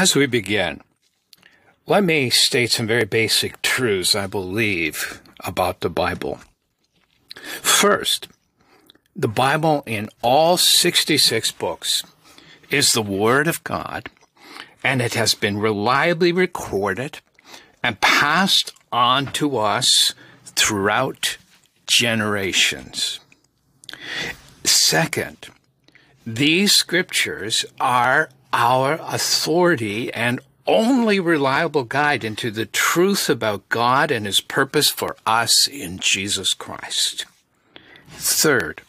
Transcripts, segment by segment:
As we begin, let me state some very basic truths I believe about the Bible. First, the Bible in all 66 books is the Word of God, and it has been reliably recorded and passed on to us throughout generations. Second, these scriptures are our authority and only reliable guide into the truth about God and His purpose for us in Jesus Christ. Third,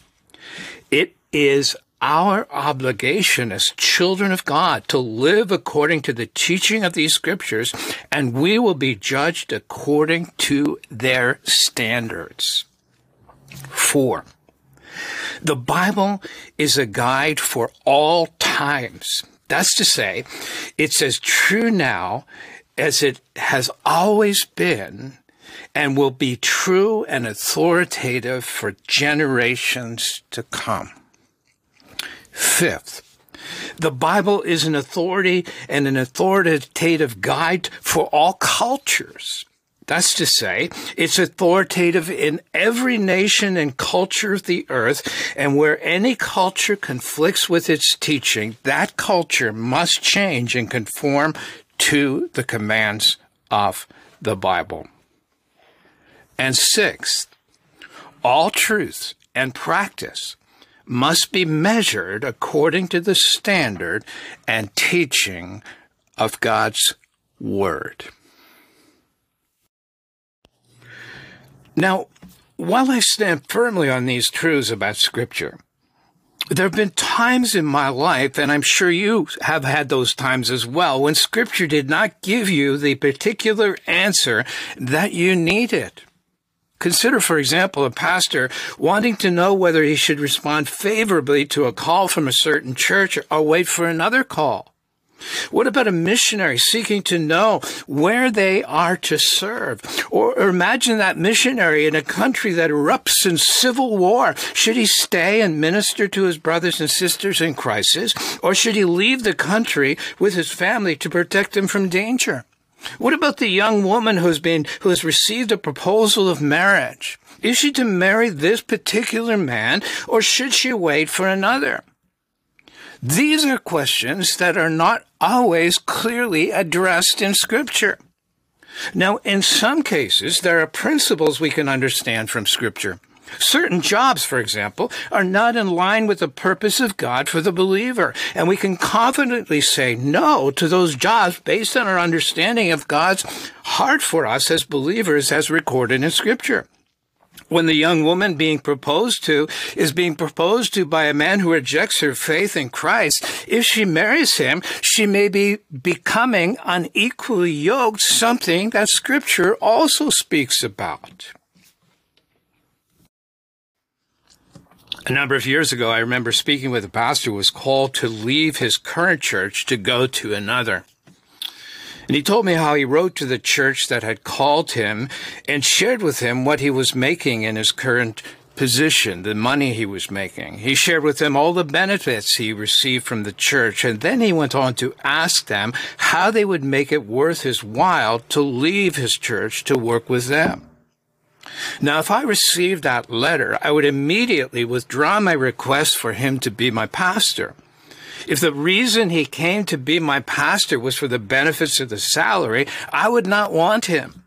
it is our obligation as children of God to live according to the teaching of these scriptures, and we will be judged according to their standards. Four, the Bible is a guide for all times. That's to say, it's as true now as it has always been and will be true and authoritative for generations to come. Fifth, the Bible is an authority and an authoritative guide for all cultures. That's to say, it's authoritative in every nation and culture of the earth, and where any culture conflicts with its teaching, that culture must change and conform to the commands of the Bible. And sixth, all truth and practice must be measured according to the standard and teaching of God's Word. Now, while I stand firmly on these truths about Scripture, there have been times in my life, and I'm sure you have had those times as well, when Scripture did not give you the particular answer that you needed. Consider, for example, a pastor wanting to know whether he should respond favorably to a call from a certain church or wait for another call. What about a missionary seeking to know where they are to serve? Or, or, imagine that missionary in a country that erupts in civil war. Should he stay and minister to his brothers and sisters in crisis? Or should he leave the country with his family to protect them from danger? What about the young woman who's been, who has received a proposal of marriage? Is she to marry this particular man or should she wait for another? These are questions that are not always clearly addressed in Scripture. Now, in some cases, there are principles we can understand from Scripture. Certain jobs, for example, are not in line with the purpose of God for the believer, and we can confidently say no to those jobs based on our understanding of God's heart for us as believers as recorded in Scripture when the young woman being proposed to is being proposed to by a man who rejects her faith in Christ, if she marries him, she may be becoming unequally yoked, something that scripture also speaks about. A number of years ago, I remember speaking with a pastor who was called to leave his current church to go to another. And he told me how he wrote to the church that had called him and shared with him what he was making in his current position, the money he was making. He shared with them all the benefits he received from the church, and then he went on to ask them how they would make it worth his while to leave his church to work with them. Now, if I received that letter, I would immediately withdraw my request for him to be my pastor. If the reason he came to be my pastor was for the benefits of the salary, I would not want him.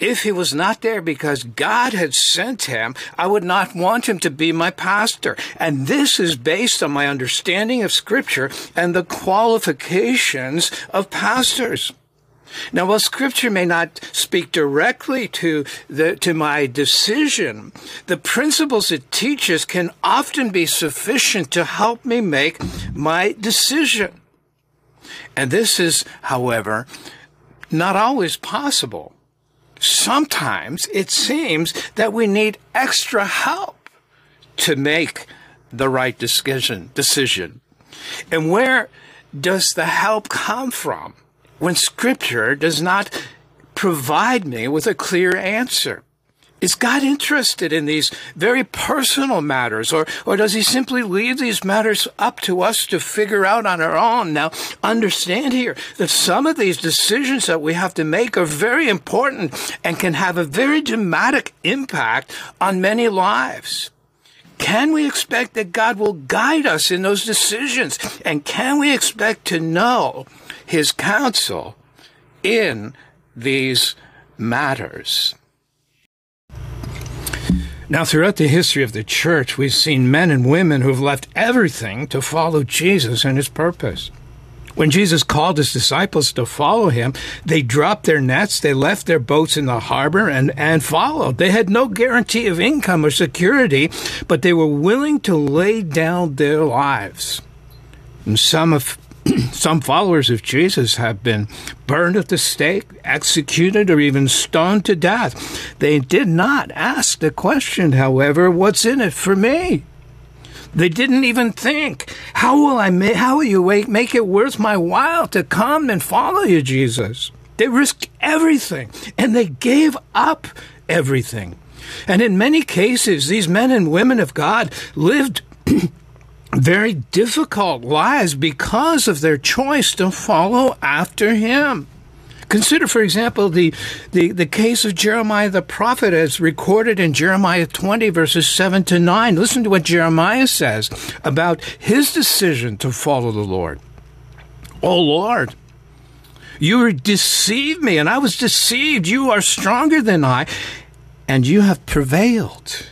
If he was not there because God had sent him, I would not want him to be my pastor. And this is based on my understanding of Scripture and the qualifications of pastors. Now, while Scripture may not speak directly to the to my decision, the principles it teaches can often be sufficient to help me make my decision. And this is, however, not always possible. Sometimes it seems that we need extra help to make the right decision. Decision, and where does the help come from? When Scripture does not provide me with a clear answer. Is God interested in these very personal matters, or, or does He simply leave these matters up to us to figure out on our own? Now, understand here that some of these decisions that we have to make are very important and can have a very dramatic impact on many lives. Can we expect that God will guide us in those decisions? And can we expect to know His counsel in these matters? Now, throughout the history of the church, we've seen men and women who have left everything to follow Jesus and his purpose. When Jesus called his disciples to follow him, they dropped their nets, they left their boats in the harbor and, and followed. They had no guarantee of income or security, but they were willing to lay down their lives. And some of some followers of Jesus have been burned at the stake, executed, or even stoned to death. They did not ask the question, however, what's in it for me? They didn't even think, how will I how will you make it worth my while to come and follow you, Jesus? They risked everything and they gave up everything. And in many cases, these men and women of God lived very difficult lives because of their choice to follow after him. Consider, for example, the, the, the case of Jeremiah the prophet as recorded in Jeremiah 20, verses 7 to 9. Listen to what Jeremiah says about his decision to follow the Lord. Oh Lord, you deceived me, and I was deceived. You are stronger than I, and you have prevailed.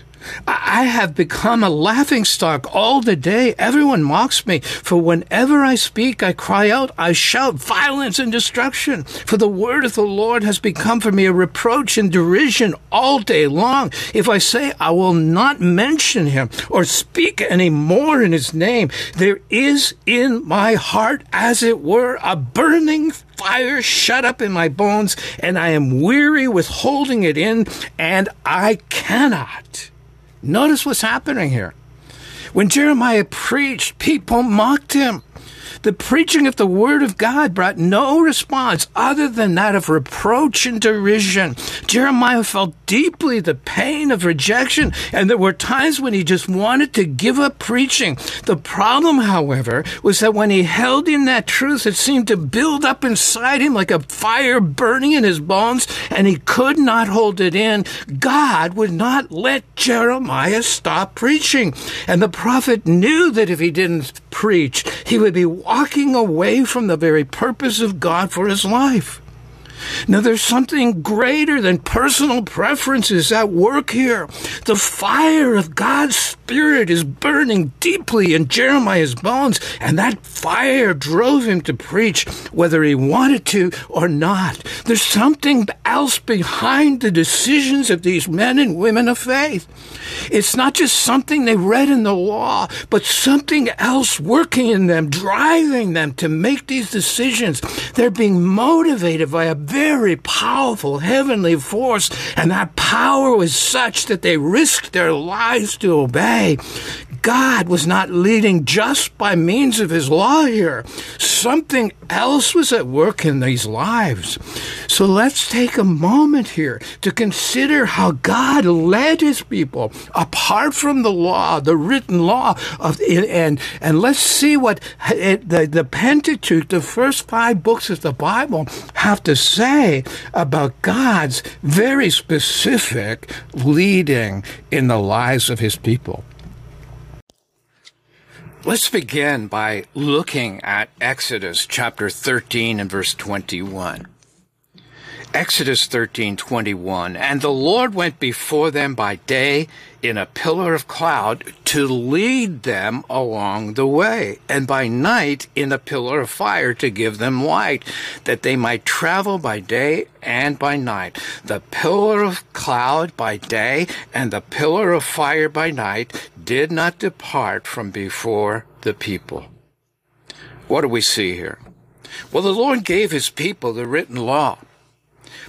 I have become a laughing stock all the day. Everyone mocks me. For whenever I speak, I cry out, I shout violence and destruction. For the word of the Lord has become for me a reproach and derision all day long. If I say I will not mention him or speak any more in his name, there is in my heart, as it were, a burning fire shut up in my bones, and I am weary with holding it in, and I cannot. Notice what's happening here. When Jeremiah preached, people mocked him. The preaching of the word of God brought no response other than that of reproach and derision. Jeremiah felt deeply the pain of rejection, and there were times when he just wanted to give up preaching. The problem, however, was that when he held in that truth, it seemed to build up inside him like a fire burning in his bones, and he could not hold it in. God would not let Jeremiah stop preaching. And the prophet knew that if he didn't preach, he would be walking away from the very purpose of God for his life. Now, there's something greater than personal preferences at work here. The fire of God's Spirit is burning deeply in Jeremiah's bones, and that fire drove him to preach whether he wanted to or not. There's something else behind the decisions of these men and women of faith. It's not just something they read in the law, but something else working in them, driving them to make these decisions. They're being motivated by a very powerful heavenly force, and that power was such that they risked their lives to obey. God was not leading just by means of his law here. Something else was at work in these lives. So let's take a moment here to consider how God led his people apart from the law, the written law of, and, and let's see what the, the Pentateuch, the first five books of the Bible have to say about God's very specific leading in the lives of his people. Let's begin by looking at Exodus chapter 13 and verse 21. Exodus 13:21 And the Lord went before them by day in a pillar of cloud to lead them along the way and by night in a pillar of fire to give them light that they might travel by day and by night the pillar of cloud by day and the pillar of fire by night did not depart from before the people What do we see here Well the Lord gave his people the written law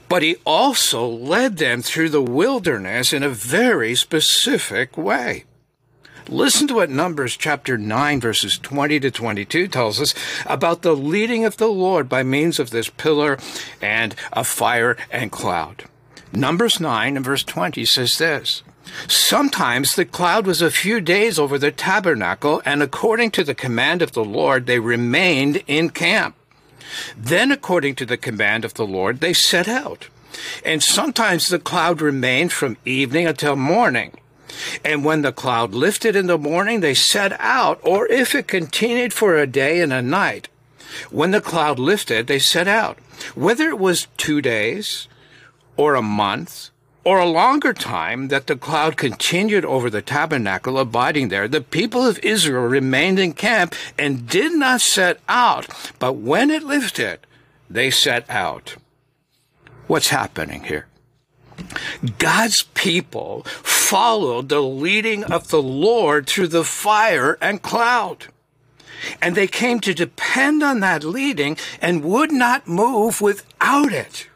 but he also led them through the wilderness in a very specific way. Listen to what Numbers chapter 9 verses 20 to 22 tells us about the leading of the Lord by means of this pillar and a fire and cloud. Numbers 9 and verse 20 says this. Sometimes the cloud was a few days over the tabernacle, and according to the command of the Lord, they remained in camp. Then, according to the command of the Lord, they set out. And sometimes the cloud remained from evening until morning. And when the cloud lifted in the morning, they set out, or if it continued for a day and a night. When the cloud lifted, they set out. Whether it was two days, or a month, or a longer time that the cloud continued over the tabernacle, abiding there, the people of Israel remained in camp and did not set out. But when it lifted, they set out. What's happening here? God's people followed the leading of the Lord through the fire and cloud. And they came to depend on that leading and would not move without it.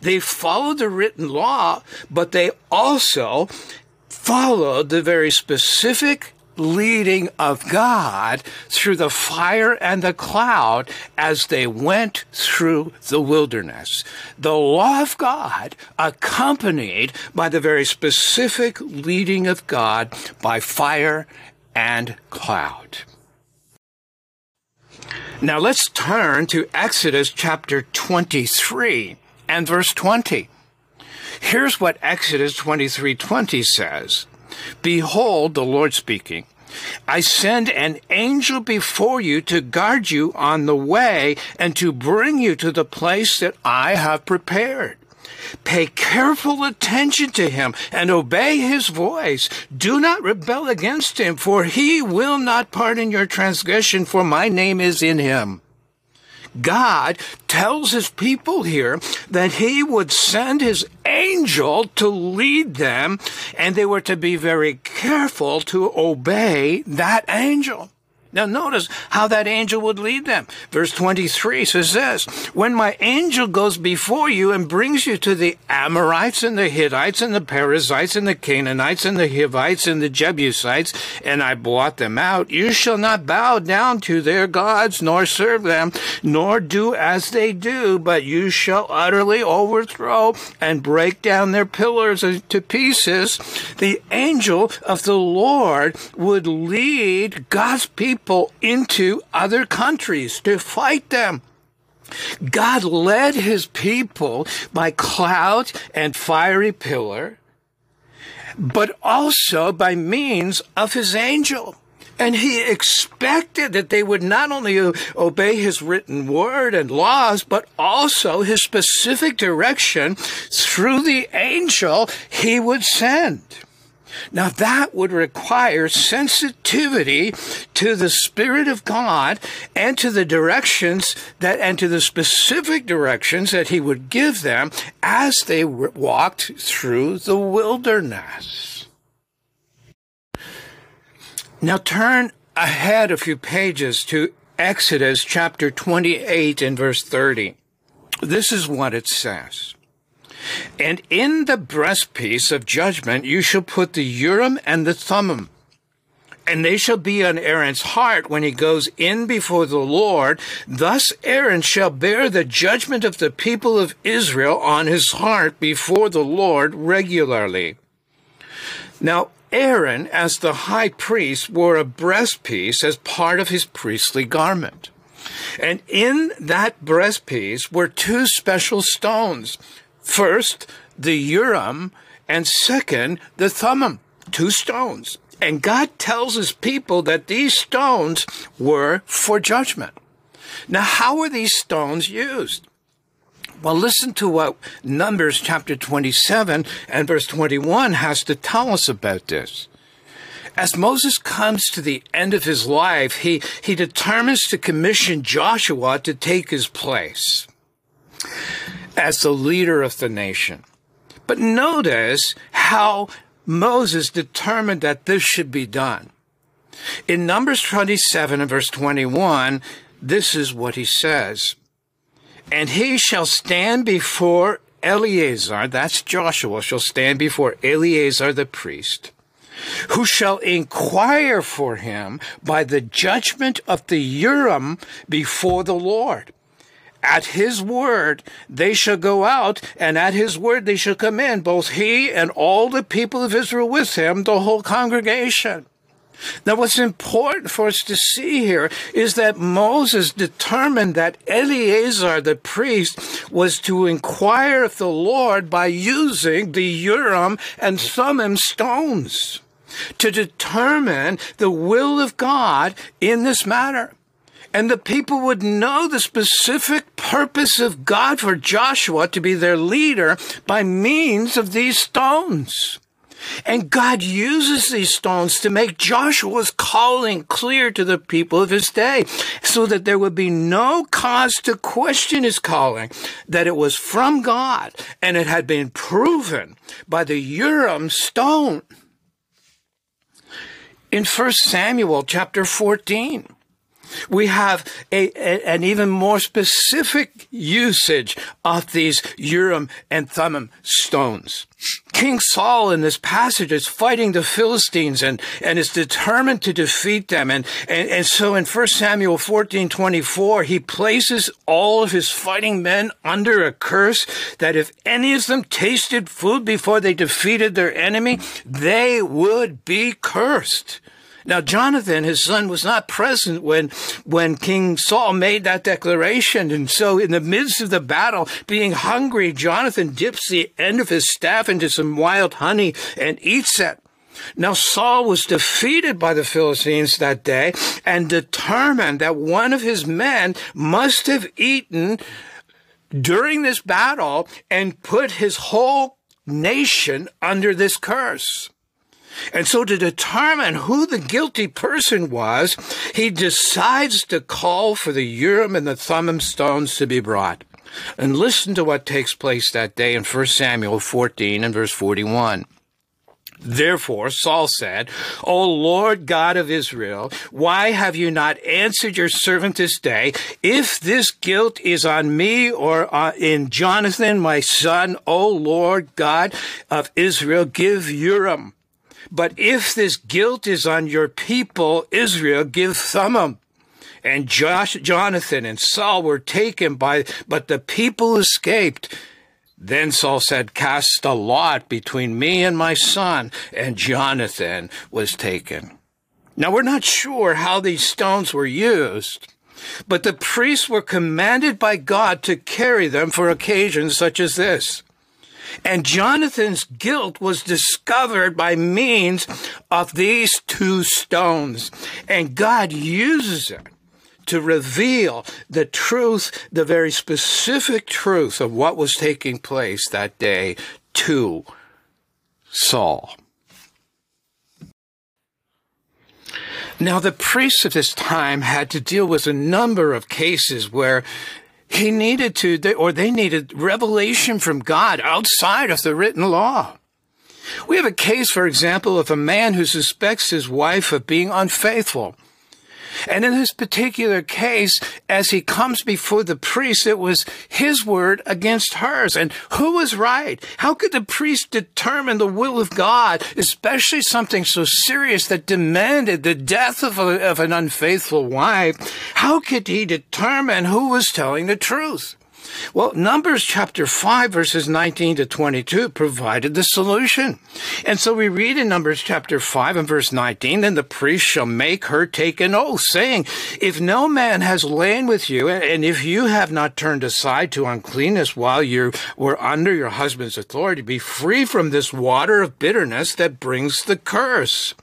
They followed the written law, but they also followed the very specific leading of God through the fire and the cloud as they went through the wilderness. The law of God accompanied by the very specific leading of God by fire and cloud. Now let's turn to Exodus chapter 23 and verse 20. Here's what Exodus 23:20 says. Behold, the Lord speaking, I send an angel before you to guard you on the way and to bring you to the place that I have prepared. Pay careful attention to him and obey his voice. Do not rebel against him, for he will not pardon your transgression, for my name is in him. God tells his people here that he would send his angel to lead them, and they were to be very careful to obey that angel. Now notice how that angel would lead them. Verse 23 says this, When my angel goes before you and brings you to the Amorites and the Hittites and the Perizzites and the Canaanites and the Hivites and the Jebusites, and I blot them out, you shall not bow down to their gods, nor serve them, nor do as they do, but you shall utterly overthrow and break down their pillars to pieces. The angel of the Lord would lead God's people people into other countries to fight them. God led his people by cloud and fiery pillar, but also by means of his angel. And he expected that they would not only obey his written word and laws, but also his specific direction through the angel he would send. Now that would require sensitivity to the Spirit of God and to the directions that, and to the specific directions that He would give them as they walked through the wilderness. Now turn ahead a few pages to Exodus chapter 28 and verse 30. This is what it says. And in the breastpiece of judgment you shall put the Urim and the Thummim. And they shall be on Aaron's heart when he goes in before the Lord. Thus Aaron shall bear the judgment of the people of Israel on his heart before the Lord regularly. Now, Aaron, as the high priest, wore a breastpiece as part of his priestly garment. And in that breastpiece were two special stones First, the Urim, and second, the Thummim, two stones. And God tells his people that these stones were for judgment. Now, how are these stones used? Well, listen to what Numbers chapter 27 and verse 21 has to tell us about this. As Moses comes to the end of his life, he, he determines to commission Joshua to take his place as the leader of the nation. But notice how Moses determined that this should be done. In Numbers 27 and verse 21, this is what he says. And he shall stand before Eleazar, that's Joshua, shall stand before Eleazar the priest, who shall inquire for him by the judgment of the Urim before the Lord at his word they shall go out, and at his word they shall come in, both he and all the people of Israel with him, the whole congregation. Now, what's important for us to see here is that Moses determined that Eleazar the priest was to inquire of the Lord by using the Urim and Thummim stones to determine the will of God in this matter and the people would know the specific purpose of God for Joshua to be their leader by means of these stones. And God uses these stones to make Joshua's calling clear to the people of his day so that there would be no cause to question his calling, that it was from God and it had been proven by the Urim stone. In 1 Samuel chapter 14, we have a, a, an even more specific usage of these Urim and Thummim stones. King Saul in this passage is fighting the Philistines and, and is determined to defeat them. And, and, and so in 1 Samuel 14, 24, he places all of his fighting men under a curse that if any of them tasted food before they defeated their enemy, they would be cursed. Now, Jonathan, his son, was not present when, when King Saul made that declaration. And so, in the midst of the battle, being hungry, Jonathan dips the end of his staff into some wild honey and eats it. Now, Saul was defeated by the Philistines that day and determined that one of his men must have eaten during this battle and put his whole nation under this curse. And so to determine who the guilty person was, he decides to call for the Urim and the Thummim stones to be brought. And listen to what takes place that day in 1 Samuel 14 and verse 41. Therefore, Saul said, O Lord God of Israel, why have you not answered your servant this day? If this guilt is on me or uh, in Jonathan, my son, O Lord God of Israel, give Urim but if this guilt is on your people, Israel, give Thummim. And Josh, Jonathan and Saul were taken by, but the people escaped. Then Saul said, Cast a lot between me and my son. And Jonathan was taken. Now we're not sure how these stones were used, but the priests were commanded by God to carry them for occasions such as this. And Jonathan's guilt was discovered by means of these two stones. And God uses it to reveal the truth, the very specific truth of what was taking place that day to Saul. Now, the priests of this time had to deal with a number of cases where he needed to, or they needed revelation from God outside of the written law. We have a case, for example, of a man who suspects his wife of being unfaithful. And in this particular case, as he comes before the priest, it was his word against hers. And who was right? How could the priest determine the will of God, especially something so serious that demanded the death of, a, of an unfaithful wife? How could he determine who was telling the truth? Well, Numbers chapter 5 verses 19 to 22 provided the solution. And so we read in Numbers chapter 5 and verse 19, then the priest shall make her take an oath, saying, if no man has lain with you, and if you have not turned aside to uncleanness while you were under your husband's authority, be free from this water of bitterness that brings the curse.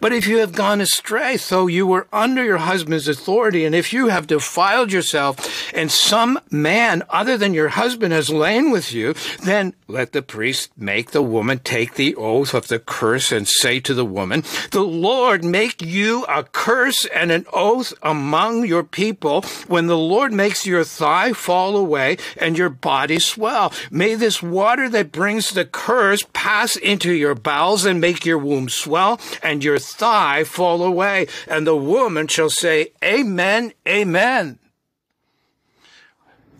But if you have gone astray, though you were under your husband's authority, and if you have defiled yourself, and some man other than your husband has lain with you, then let the priest make the woman take the oath of the curse and say to the woman, The Lord make you a curse and an oath among your people when the Lord makes your thigh fall away and your body swell. May this water that brings the curse pass into your bowels and make your womb swell and your thigh fall away. And the woman shall say, Amen, Amen.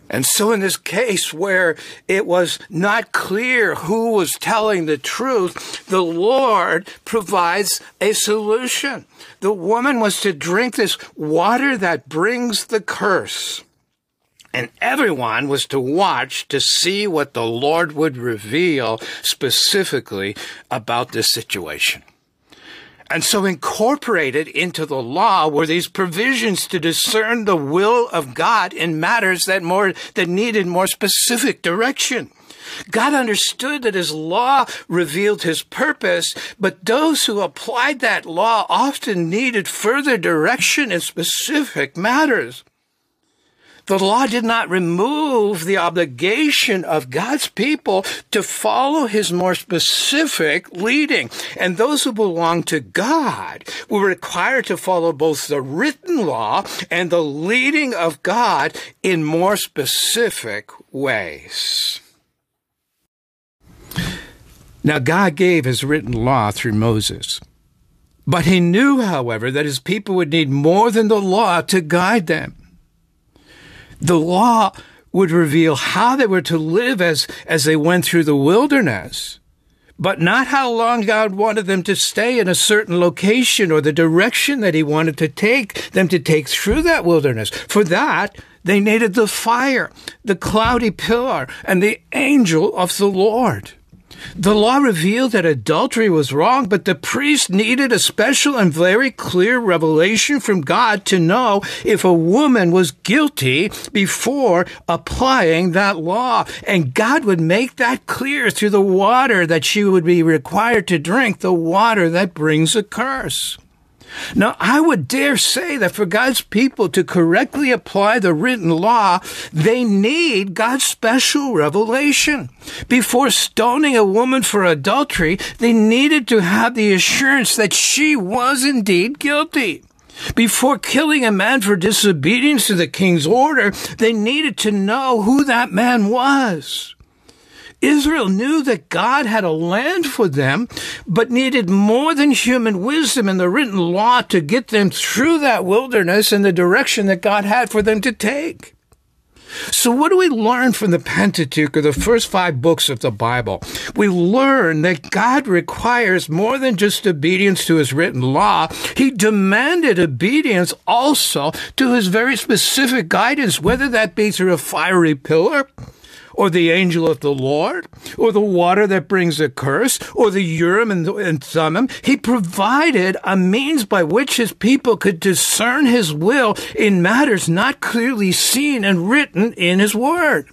And so in this case where it was not clear who was telling the truth, the Lord provides a solution. The woman was to drink this water that brings the curse. And everyone was to watch to see what the Lord would reveal specifically about this situation. And so incorporated into the law were these provisions to discern the will of God in matters that more, that needed more specific direction. God understood that his law revealed his purpose, but those who applied that law often needed further direction in specific matters. The law did not remove the obligation of God's people to follow his more specific leading. And those who belong to God were required to follow both the written law and the leading of God in more specific ways. Now, God gave his written law through Moses. But he knew, however, that his people would need more than the law to guide them. The law would reveal how they were to live as, as they went through the wilderness, but not how long God wanted them to stay in a certain location or the direction that he wanted to take them to take through that wilderness. For that, they needed the fire, the cloudy pillar, and the angel of the Lord. The law revealed that adultery was wrong, but the priest needed a special and very clear revelation from God to know if a woman was guilty before applying that law. And God would make that clear through the water that she would be required to drink, the water that brings a curse. Now, I would dare say that for God's people to correctly apply the written law, they need God's special revelation. Before stoning a woman for adultery, they needed to have the assurance that she was indeed guilty. Before killing a man for disobedience to the king's order, they needed to know who that man was. Israel knew that God had a land for them, but needed more than human wisdom and the written law to get them through that wilderness in the direction that God had for them to take. So, what do we learn from the Pentateuch or the first five books of the Bible? We learn that God requires more than just obedience to his written law. He demanded obedience also to his very specific guidance, whether that be through a fiery pillar or the angel of the Lord, or the water that brings a curse, or the Urim and, and Thummim. He provided a means by which his people could discern his will in matters not clearly seen and written in his word.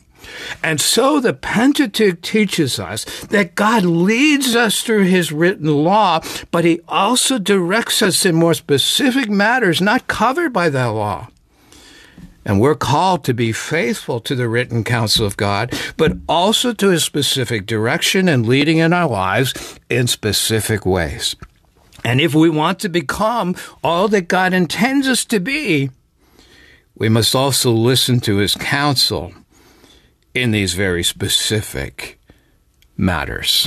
And so the Pentateuch teaches us that God leads us through his written law, but he also directs us in more specific matters not covered by that law. And we're called to be faithful to the written counsel of God, but also to his specific direction and leading in our lives in specific ways. And if we want to become all that God intends us to be, we must also listen to his counsel in these very specific matters.